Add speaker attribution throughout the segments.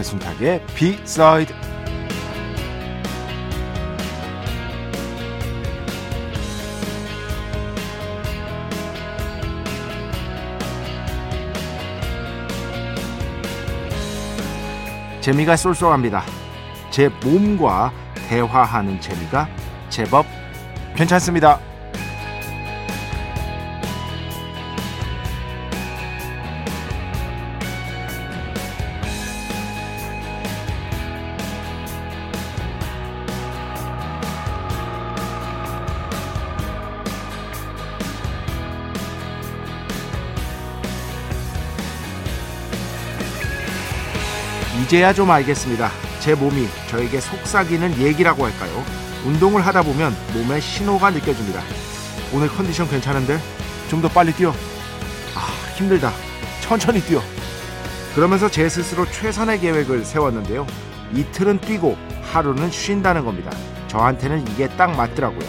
Speaker 1: 배순탁의 비사이드 재미가 쏠쏠합니다. 제 몸과 대화하는 재미가 제법 괜찮습니다. 이제야 좀 알겠습니다. 제 몸이 저에게 속삭이는 얘기라고 할까요? 운동을 하다 보면 몸에 신호가 느껴집니다. 오늘 컨디션 괜찮은데? 좀 더 빨리 뛰어. 아, 힘들다. 천천히 뛰어. 그러면서 제 스스로 최선의 계획을 세웠는데요. 이틀은 뛰고 하루는 쉰다는 겁니다. 저한테는 이게 딱 맞더라고요.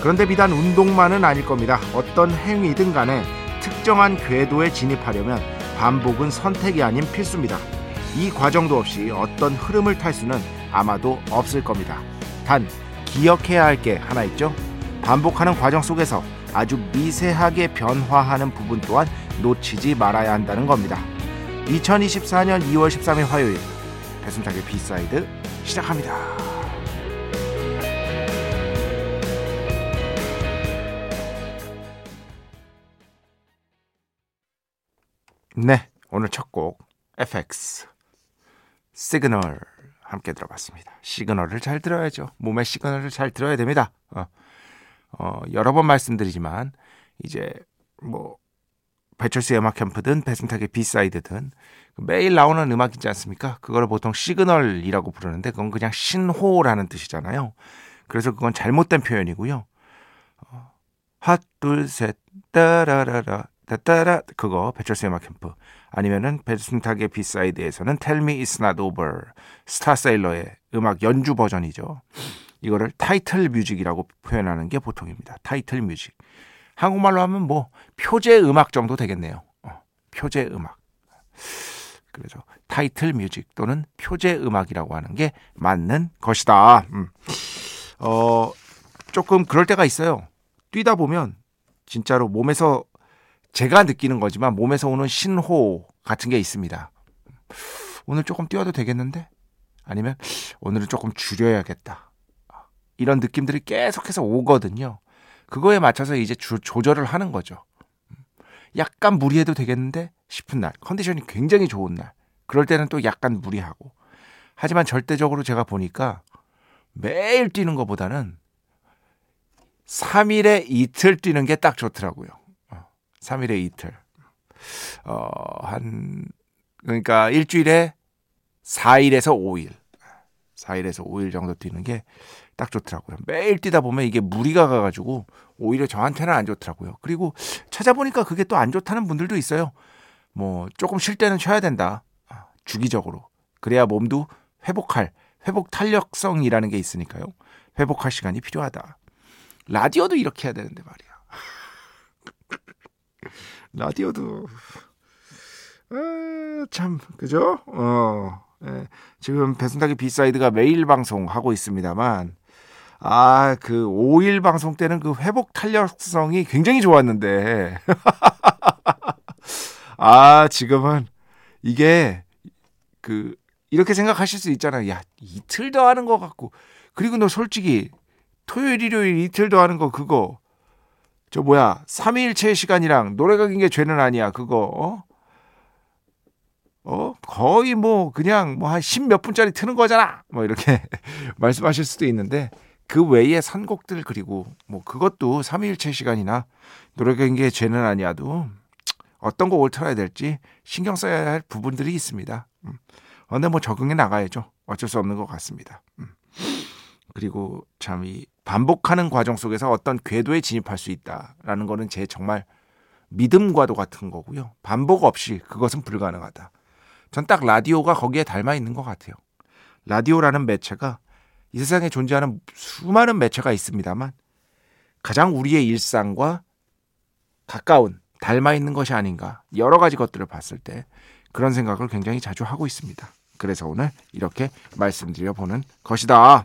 Speaker 1: 그런데 비단 운동만은 아닐 겁니다. 어떤 행위든 간에 특정한 궤도에 진입하려면 반복은 선택이 아닌 필수입니다. 이 과정도 없이 어떤 흐름을 탈 수는 아마도 없을 겁니다. 단 기억해야 할 게 하나 있죠. 반복하는 과정 속에서 아주 미세하게 변화하는 부분 또한 놓치지 말아야 한다는 겁니다. 2024년 2월 13일 화요일 배순탁의 B side 시작합니다. 네, 오늘 첫 곡 FX 시그널 함께 들어봤습니다. 시그널을 잘 들어야죠. 몸의 시그널을 잘 들어야 됩니다. 어, 어, 여러 번 말씀드리지만 이제 뭐 배철수의 음악 캠프든 배순탁의 B side든 매일 나오는 음악 있지 않습니까? 그걸 보통 시그널이라고 부르는데 그건 그냥 신호라는 뜻이잖아요. 그래서 그건 잘못된 표현이고요. 어, 핫, 둘, 셋, 따라라라, 따따라 그거 배철수의 음악 캠프 아니면은 배순탁의 비사이드에서는 Me It's Not Over 스타세일러의 음악 연주 버전이죠. 이거를 타이틀 뮤직이라고 표현하는 게 보통입니다. 타이틀 뮤직. 한국말로 하면 뭐 표제 음악 정도 되겠네요. 어, 표제 음악. 그래서 타이틀 뮤직 또는 표제 음악이라고 하는 게 맞는 것이다. 음. 어, 조금 그럴 때가 있어요. 뛰다 보면 진짜로 몸에서 제가 느끼는 거지만 몸에서 오는 신호 같은 게 있습니다. 오늘 조금 뛰어도 되겠는데? 아니면 오늘은 조금 줄여야겠다. 이런 느낌들이 계속해서 오거든요. 그거에 맞춰서 이제 주, 조절을 하는 거죠. 약간 무리해도 되겠는데 싶은 날, 컨디션이 굉장히 좋은 날, 그럴 때는 또 약간 무리하고. 하지만 절대적으로 제가 보니까 매일 뛰는 것보다는 3일에 이틀 뛰는 게 딱 좋더라고요. 3일에 이틀. 어, 한, 그러니까 일주일에 4일에서 5일. 4일에서 5일 정도 뛰는 게 딱 좋더라고요. 매일 뛰다 보면 이게 무리가 가가지고 오히려 저한테는 안 좋더라고요. 그리고 찾아보니까 그게 또 안 좋다는 분들도 있어요. 뭐 조금 쉴 때는 쉬어야 된다. 아, 주기적으로. 그래야 몸도 회복할, 회복 탄력성이라는 게 있으니까요. 회복할 시간이 필요하다. 라디오도 이렇게 해야 되는데 말이야. 라디오도 아, 참 그죠? 어 예, 지금 배순탁의 B side가 매일 방송하고 있습니다만 아 그 5일 방송 때는 그 회복 탄력성이 굉장히 좋았는데 아 지금은 이게 그 이렇게 생각하실 수 있잖아요. 야 이틀 더 하는 것 같고 그리고 너 솔직히 토요일 일요일 이틀 더 하는 거 그거 저 뭐야 3일체 시간이랑 노래가 긴 게 죄는 아니야 그거 어? 어, 거의 뭐 그냥 뭐 한 십 몇 분짜리 트는 거잖아. 뭐 이렇게 말씀하실 수도 있는데 그 외에 선곡들 그리고 뭐 그것도 삼일체 시간이나 노래 경기의 죄는 아니야도 어떤 곡을 틀어야 될지 신경 써야 할 부분들이 있습니다. 음. 근데 뭐 적응해 나가야죠. 어쩔 수 없는 것 같습니다. 음. 그리고 참 이 반복하는 과정 속에서 어떤 궤도에 진입할 수 있다라는 거는 제 정말 믿음과도 같은 거고요. 반복 없이 그것은 불가능하다. 전 딱 라디오가 거기에 닮아 있는 것 같아요. 라디오라는 매체가 이 세상에 존재하는 수많은 매체가 있습니다만 가장 우리의 일상과 가까운 닮아 있는 것이 아닌가 여러 가지 것들을 봤을 때 그런 생각을 굉장히 자주 하고 있습니다. 그래서 오늘 이렇게 말씀드려 보는 것이다.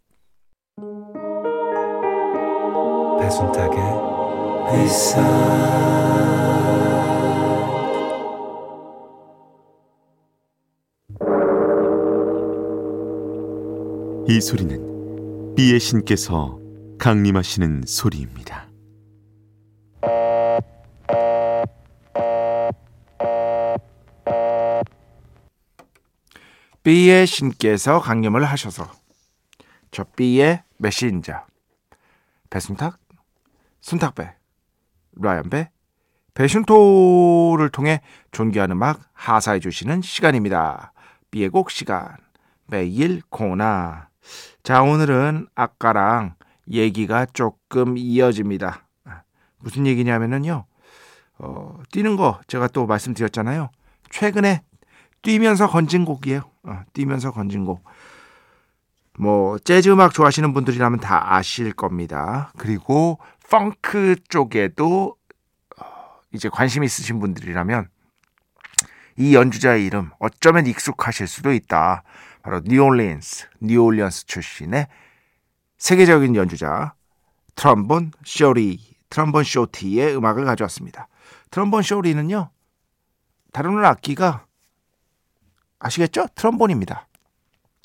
Speaker 1: 배순탁의 회사
Speaker 2: 이 소리는 비의 신께서 강림하시는 소리입니다.
Speaker 1: B의 신께서 강림을 하셔서 저 B의 메신저 배순탁, 순탁배, 라이언배, 배순토를 통해 존귀한 음악 하사해 주시는 시간입니다. B의 곡 시간 매일 코나 자 오늘은 아까랑 얘기가 조금 이어집니다. 무슨 얘기냐면은요 어, 뛰는 거 제가 또 말씀드렸잖아요. 최근에 뛰면서 건진 곡이에요. 어, 뛰면서 건진 곡. 뭐 재즈 음악 좋아하시는 분들이라면 다 아실 겁니다. 그리고 펑크 쪽에도 어, 이제 관심 있으신 분들이라면 이 연주자의 이름 어쩌면 익숙하실 수도 있다. 바로 뉴올리언스, 뉴올리언스 출신의 세계적인 연주자 트럼본 쇼리, 트럼본 쇼티의 음악을 가져왔습니다. 트럼본 쇼리는요. 다루는 악기가 아시겠죠? 트럼본입니다.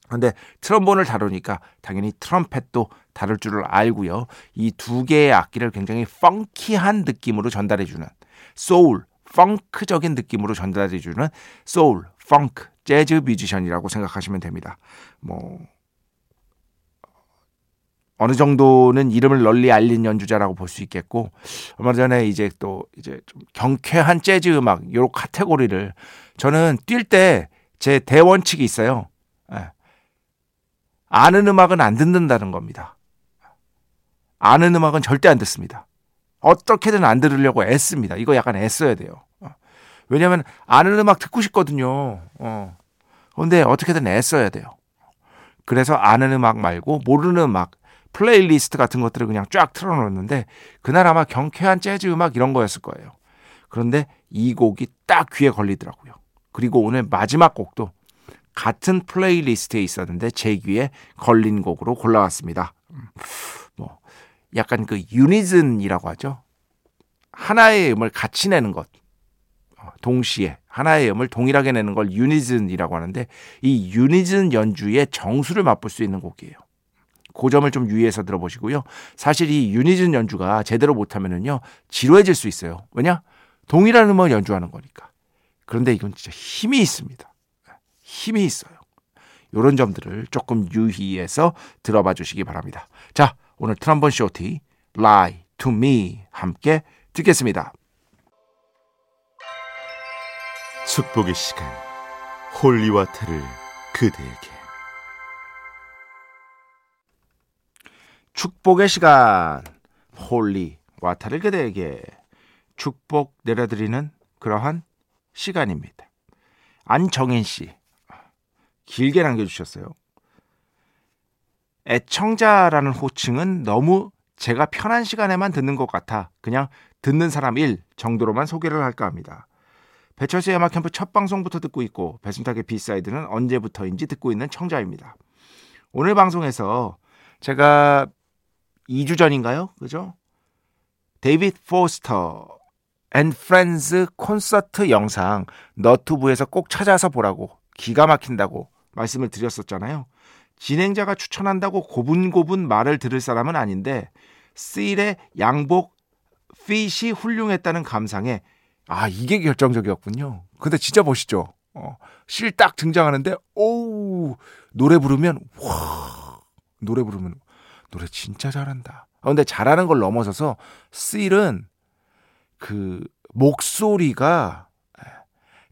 Speaker 1: 근데 트럼본을 다루니까 당연히 트럼펫도 다룰 줄을 알고요. 이 두 개의 악기를 굉장히 funky한 느낌으로 전달해주는 소울, 펑크적인 느낌으로 전달해주는 소울, 펑크, 재즈 뮤지션이라고 생각하시면 됩니다. 뭐 어느 정도는 이름을 널리 알린 연주자라고 볼 수 있겠고 얼마 전에 이제 또 이제 좀 경쾌한 재즈 음악 요 카테고리를 저는 뛸 때 제 대원칙이 있어요. 예. 아는 음악은 안 듣는다는 겁니다. 아는 음악은 절대 안 듣습니다. 어떻게든 안 들으려고 애씁니다. 이거 약간 애써야 돼요. 어. 왜냐하면 아는 음악 듣고 싶거든요. 어. 근데 어떻게든 애써야 돼요. 그래서 아는 음악 말고 모르는 음악, 플레이리스트 같은 것들을 그냥 쫙 틀어놓는데 그날 아마 경쾌한 재즈 음악 이런 거였을 거예요. 그런데 이 곡이 딱 귀에 걸리더라고요. 그리고 오늘 마지막 곡도 같은 playlist에 있었는데 제 귀에 걸린 곡으로 골라왔습니다. 음, 뭐 약간 그 unison이라고 하죠. 하나의 음을 같이 내는 것. 어, 동시에 하나의 음을 동일하게 내는 걸 unison이라고 하는데 이 unison 연주의 정수를 맛볼 수 있는 곡이에요. 그 점을 좀 유의해서 들어보시고요. 사실 이 unison 연주가 제대로 못하면은요 지루해질 수 있어요. 왜냐? 동일한 음을 연주하는 거니까. 그런데 이건 진짜 힘이 있습니다. 힘이 있어요. 이런 점들을 조금 유의해서 들어봐 주시기 바랍니다. 자, 오늘 트럼본 쇼티 Lie to Me 함께 듣겠습니다.
Speaker 2: 축복의 시간 holy water를 그대에게
Speaker 1: 축복의 시간 holy water를 그대에게 축복 내려드리는 그러한 시간입니다. 안정인 씨 길게 남겨주셨어요. 애청자라는 호칭은 너무 제가 편한 시간에만 듣는 것 같아 그냥 듣는 사람 1 정도로만 소개를 할까 합니다. 배철수의 음악 캠프 첫 방송부터 듣고 있고 배순탁의 비사이드는 언제부터인지 듣고 있는 청자입니다. 오늘 방송에서 제가 2주 전인가요? 그죠? 데이비드 포스터 앤 프렌즈 콘서트 영상 너튜브에서 꼭 찾아서 보라고 기가 막힌다고 말씀을 드렸었잖아요. 진행자가 추천한다고 고분고분 말을 들을 사람은 아닌데 스일의 양복 핏이 훌륭했다는 감상에 아 이게 결정적이었군요. 근데 진짜 멋있죠. 어, 실딱 등장하는데 오우 노래 부르면 와 노래 부르면 노래 진짜 잘한다. 아, 근데 잘하는 걸 넘어서서 스일은 그 목소리가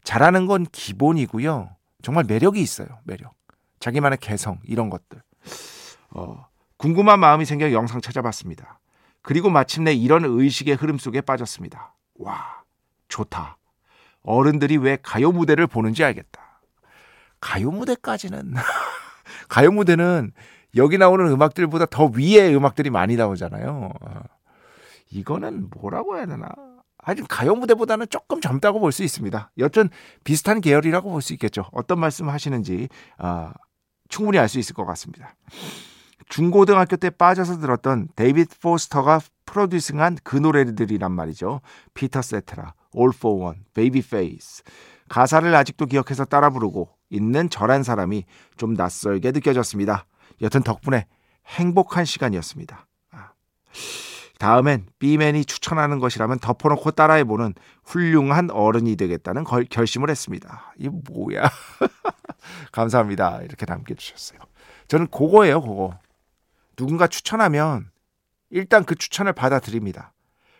Speaker 1: 잘하는 건 기본이고요. 정말 매력이 있어요. 매력. 자기만의 개성 이런 것들. 어, 궁금한 마음이 생겨 영상 찾아봤습니다. 그리고 마침내 이런 의식의 흐름 속에 빠졌습니다. 와, 좋다. 어른들이 왜 가요 무대를 보는지 알겠다. 가요 무대까지는 가요 무대는 여기 나오는 음악들보다 더 위의 음악들이 많이 나오잖아요. 이거는 뭐라고 해야 되나? 하여튼 가요 무대보다는 조금 젊다고 볼 수 있습니다. 여튼 비슷한 계열이라고 볼 수 있겠죠. 어떤 말씀 하시는지 아, 충분히 알 수 있을 것 같습니다. 중고등학교 때 빠져서 들었던 데이비드 포스터가 producing한 그 노래들이란 말이죠. 피터 세트라, All for One, Baby Face. 가사를 아직도 기억해서 따라 부르고 있는 저란 사람이 좀 낯설게 느껴졌습니다. 여튼 덕분에 행복한 시간이었습니다. 아. 다음엔 B맨이 추천하는 것이라면 덮어놓고 따라해보는 훌륭한 어른이 되겠다는 걸, 결심을 했습니다. 이 뭐야? 감사합니다. 이렇게 남겨주셨어요. 저는 그거예요, 그거. 누군가 추천하면 일단 그 추천을 받아들입니다.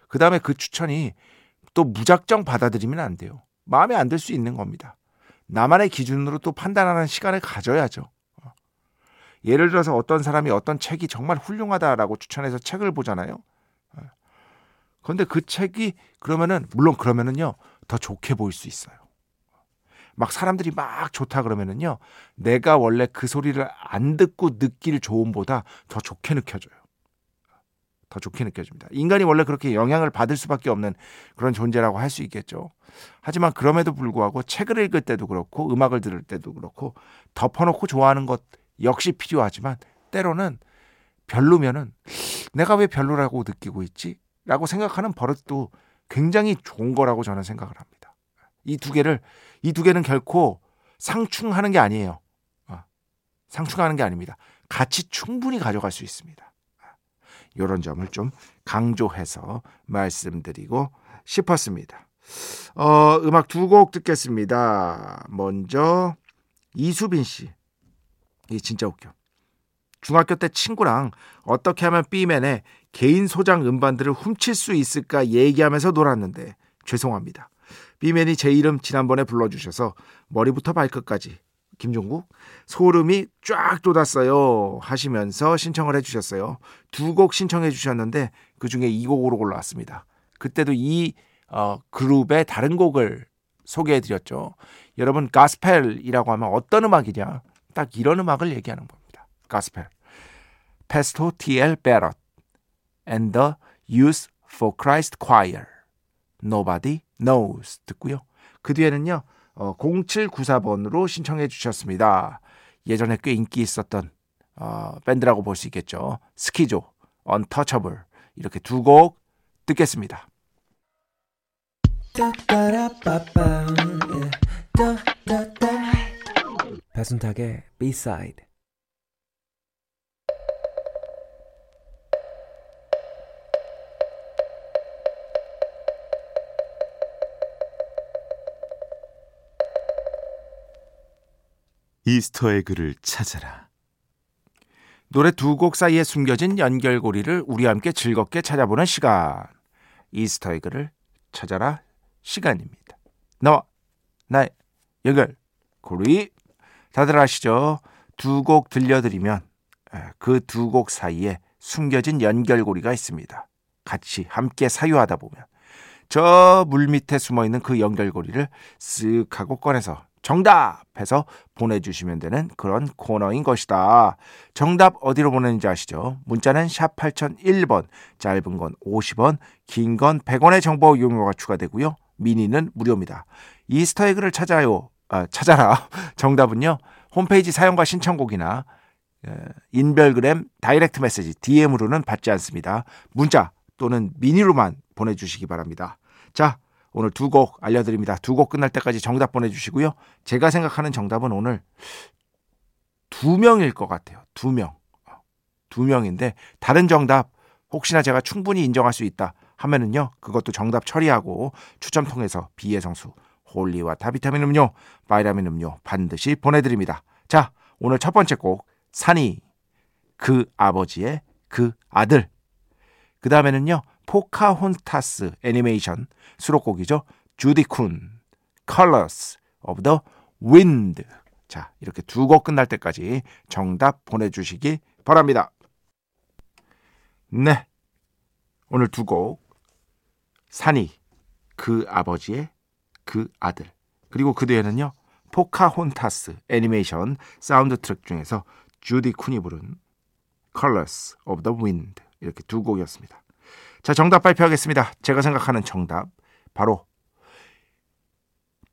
Speaker 1: 그 다음에 그 추천이 또 무작정 받아들이면 안 돼요. 마음에 안 들 수 있는 겁니다. 나만의 기준으로 또 판단하는 시간을 가져야죠. 예를 들어서 어떤 사람이 어떤 책이 정말 훌륭하다라고 추천해서 책을 보잖아요. 그런데 그 책이 그러면은 물론 그러면은요 더 좋게 보일 수 있어요. 막 사람들이 막 좋다 그러면은요 내가 원래 그 소리를 안 듣고 느낄 좋음보다 더 좋게 느껴져요. 더 좋게 느껴집니다. 인간이 원래 그렇게 영향을 받을 수밖에 없는 그런 존재라고 할 수 있겠죠. 하지만 그럼에도 불구하고 책을 읽을 때도 그렇고 음악을 들을 때도 그렇고 덮어놓고 좋아하는 것 역시 필요하지만 때로는 별로면은 내가 왜 별로라고 느끼고 있지? 라고 생각하는 버릇도 굉장히 좋은 거라고 저는 생각을 합니다. 이 두 개를, 이 두 개는 결코 상충하는 게 아니에요. 어, 상충하는 게 아닙니다. 같이 충분히 가져갈 수 있습니다. 이런 점을 좀 강조해서 말씀드리고 싶었습니다. 어, 음악 두 곡 듣겠습니다. 먼저 이수빈 씨. 이게 진짜 웃겨. 중학교 때 친구랑 어떻게 하면 B맨의 개인 소장 음반들을 훔칠 수 있을까 얘기하면서 놀았는데 죄송합니다. B맨이 제 이름 지난번에 불러주셔서 머리부터 발끝까지 김종국 소름이 쫙 돋았어요 하시면서 신청을 해주셨어요. 두 곡 신청해 주셨는데 그 중에 이 곡으로 올라왔습니다. 그때도 이 어, 그룹의 다른 곡을 소개해 드렸죠. 여러분 가스펠이라고 하면 어떤 음악이냐? 딱 이런 음악을 얘기하는 겁니다. 가스펠. 페스토 T.L. 베럿 and the Youth for Christ Choir Nobody Knows 듣고요. 그 뒤에는요. 어, 0794번으로 신청해 주셨습니다. 예전에 꽤 인기 있었던 어, 밴드라고 볼 수 있겠죠. 스키조, Untouchable 이렇게 두 곡 듣겠습니다.
Speaker 3: 배순탁의 B-side
Speaker 2: 이스터의 글을 찾아라.
Speaker 1: 노래 두 곡 사이에 숨겨진 연결고리를 우리 함께 즐겁게 찾아보는 시간. 이스터 에그를 찾아라 시간입니다. 너와 나의 연결고리. 다들 아시죠? 두 곡 들려드리면 그 두 곡 사이에 숨겨진 연결고리가 있습니다. 같이 함께 사유하다 보면 저 물 밑에 숨어 있는 그 연결고리를 쓱 하고 꺼내서 정답! 해서 보내주시면 되는 그런 코너인 것이다. 정답 어디로 보내는지 아시죠? 문자는 샵 8001번, 짧은 건 50원, 긴 건 100원의 정보 이용료가 추가되고요. 미니는 무료입니다. Easter egg를 찾아요. 아, 찾아라. 정답은요. 홈페이지 사연과 신청곡이나 인별그램 direct message DM으로는 받지 않습니다. 문자 또는 미니로만 보내주시기 바랍니다. 자, 오늘 두 곡 알려드립니다. 두 곡 끝날 때까지 정답 보내주시고요. 제가 생각하는 정답은 오늘 두 명일 것 같아요. 두 명. 두 명인데 다른 정답 혹시나 제가 충분히 인정할 수 있다 하면은요. 그것도 정답 처리하고 추첨 통해서 비의 성수 holy water 비타민 음료, 바이라민 음료 반드시 보내드립니다. 자, 오늘 첫 번째 곡 산이 그 아버지의 그 아들 그 다음에는요 포카혼타스 애니메이션 수록곡이죠. 주디 쿤 Colors of the Wind. 자 이렇게 두 곡 끝날 때까지 정답 보내주시기 바랍니다. 네 오늘 두 곡. 산이 그 아버지의 그 아들. 그리고 그 뒤에는요 포카혼타스 애니메이션 사운드 트랙 중에서 주디 쿤이 부른 Colors of the Wind. 이렇게 두 곡이었습니다. 자 정답 발표하겠습니다. 제가 생각하는 정답 바로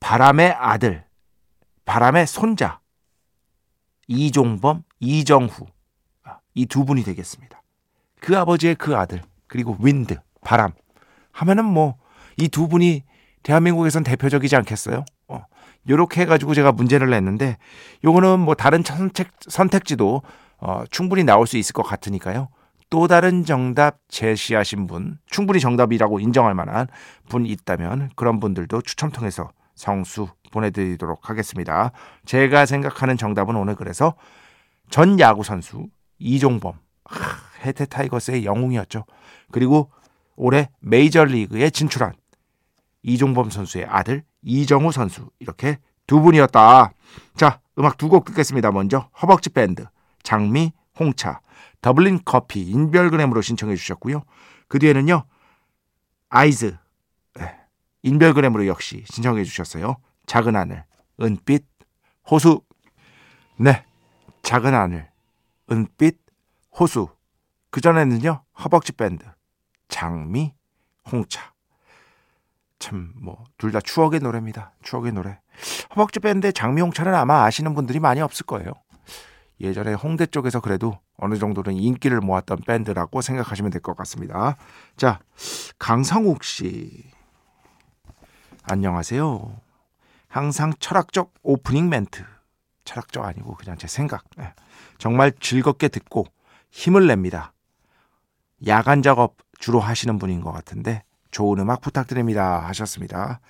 Speaker 1: 바람의 아들 바람의 손자 이종범 이정후 아, 이두 분이 되겠습니다. 그 아버지의 그 아들 그리고 윈드 바람 하면은 뭐 이 두 분이 대한민국에선 대표적이지 않겠어요? 어, 요렇게 해가지고 제가 문제를 냈는데 요거는 뭐 다른 선택, 선택지도 어, 충분히 나올 수 있을 것 같으니까요. 또 다른 정답 제시하신 분, 충분히 정답이라고 인정할 만한 분 있다면 그런 분들도 추첨 통해서 성수 보내드리도록 하겠습니다. 제가 생각하는 정답은 오늘 그래서 전 야구 선수 이종범, 해태 타이거스의 영웅이었죠. 그리고 올해 메이저리그에 진출한 이종범 선수의 아들 이정우 선수 이렇게 두 분이었다. 자, 음악 두 곡 듣겠습니다. 먼저 허벅지 밴드 장미 홍차 더블린 커피 인별그램으로 신청해 주셨고요. 그 뒤에는요. 아이즈 네, 인별그램으로 역시 신청해 주셨어요. 작은 하늘 은빛 호수 네 작은 하늘 은빛 호수 그 전에는요 허벅지 밴드 장미 홍차 참 뭐 둘 다 추억의 노래입니다. 추억의 노래. 허벅지 밴드 장미 홍차는 아마 아시는 분들이 많이 없을 거예요. 예전에 홍대 쪽에서 그래도 어느 정도는 인기를 모았던 밴드라고 생각하시면 될 것 같습니다. 자, 강성욱 씨. 안녕하세요. 항상 철학적 오프닝 멘트. 철학적 아니고 그냥 제 생각. 네. 정말 즐겁게 듣고 힘을 냅니다. 야간 작업 주로 하시는 분인 것 같은데 좋은 음악 부탁드립니다 하셨습니다.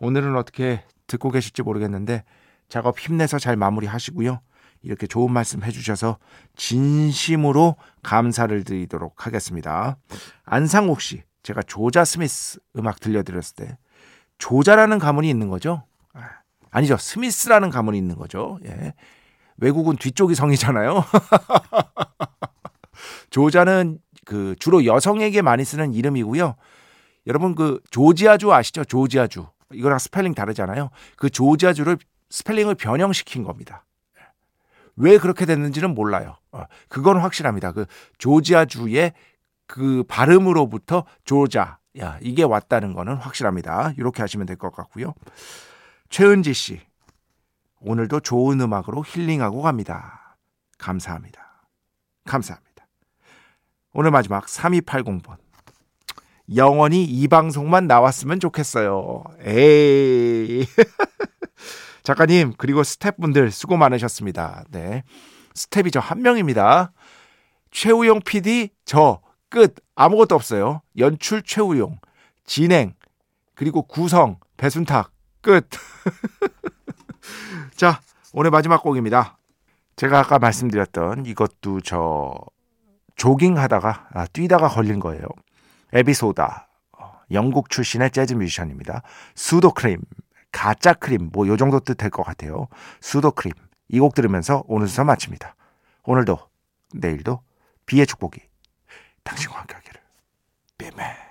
Speaker 1: 오늘은 어떻게 듣고 계실지 모르겠는데 작업 힘내서 잘 마무리하시고요. 이렇게 좋은 말씀 해주셔서 진심으로 감사를 드리도록 하겠습니다. 안상옥 씨, 제가 조자 스미스 음악 들려드렸을 때 조자라는 가문이 있는 거죠? 아, 아니죠. 스미스라는 가문이 있는 거죠. 예. 외국은 뒤쪽이 성이잖아요. 조자는 그 주로 여성에게 많이 쓰는 이름이고요. 여러분 그 조지아주 아시죠? 조지아주. 이거랑 스펠링 다르잖아요. 그 조지아주를 스펠링을 변형시킨 겁니다. 왜 그렇게 됐는지는 몰라요. 어, 그건 확실합니다. 그 조지아주의 그 발음으로부터 조자, 야, 이게 왔다는 거는 확실합니다. 이렇게 하시면 될 것 같고요. 최은지 씨, 오늘도 좋은 음악으로 힐링하고 갑니다. 감사합니다. 감사합니다. 오늘 마지막 3280번. 영원히 이 방송만 나왔으면 좋겠어요. 에이. 작가님, 그리고 스태프분들 수고 많으셨습니다. 네. 스텝이 저 한 명입니다. 최우용 PD, 저, 끝. 아무것도 없어요. 연출 최우용, 진행, 그리고 구성, 배순탁, 끝. 자, 오늘 마지막 곡입니다. 제가 아까 말씀드렸던 이것도 저 조깅 하다가, 아, 뛰다가 걸린 거예요. 에비소다. 어, 영국 출신의 재즈 뮤지션입니다. 수도크림. 가짜 크림 뭐 요 정도 뜻 될 것 같아요. 수도 크림 이 곡 들으면서 오늘 수사 마칩니다. 오늘도 내일도 비의 축복이 당신과 함께하기를. 비맨.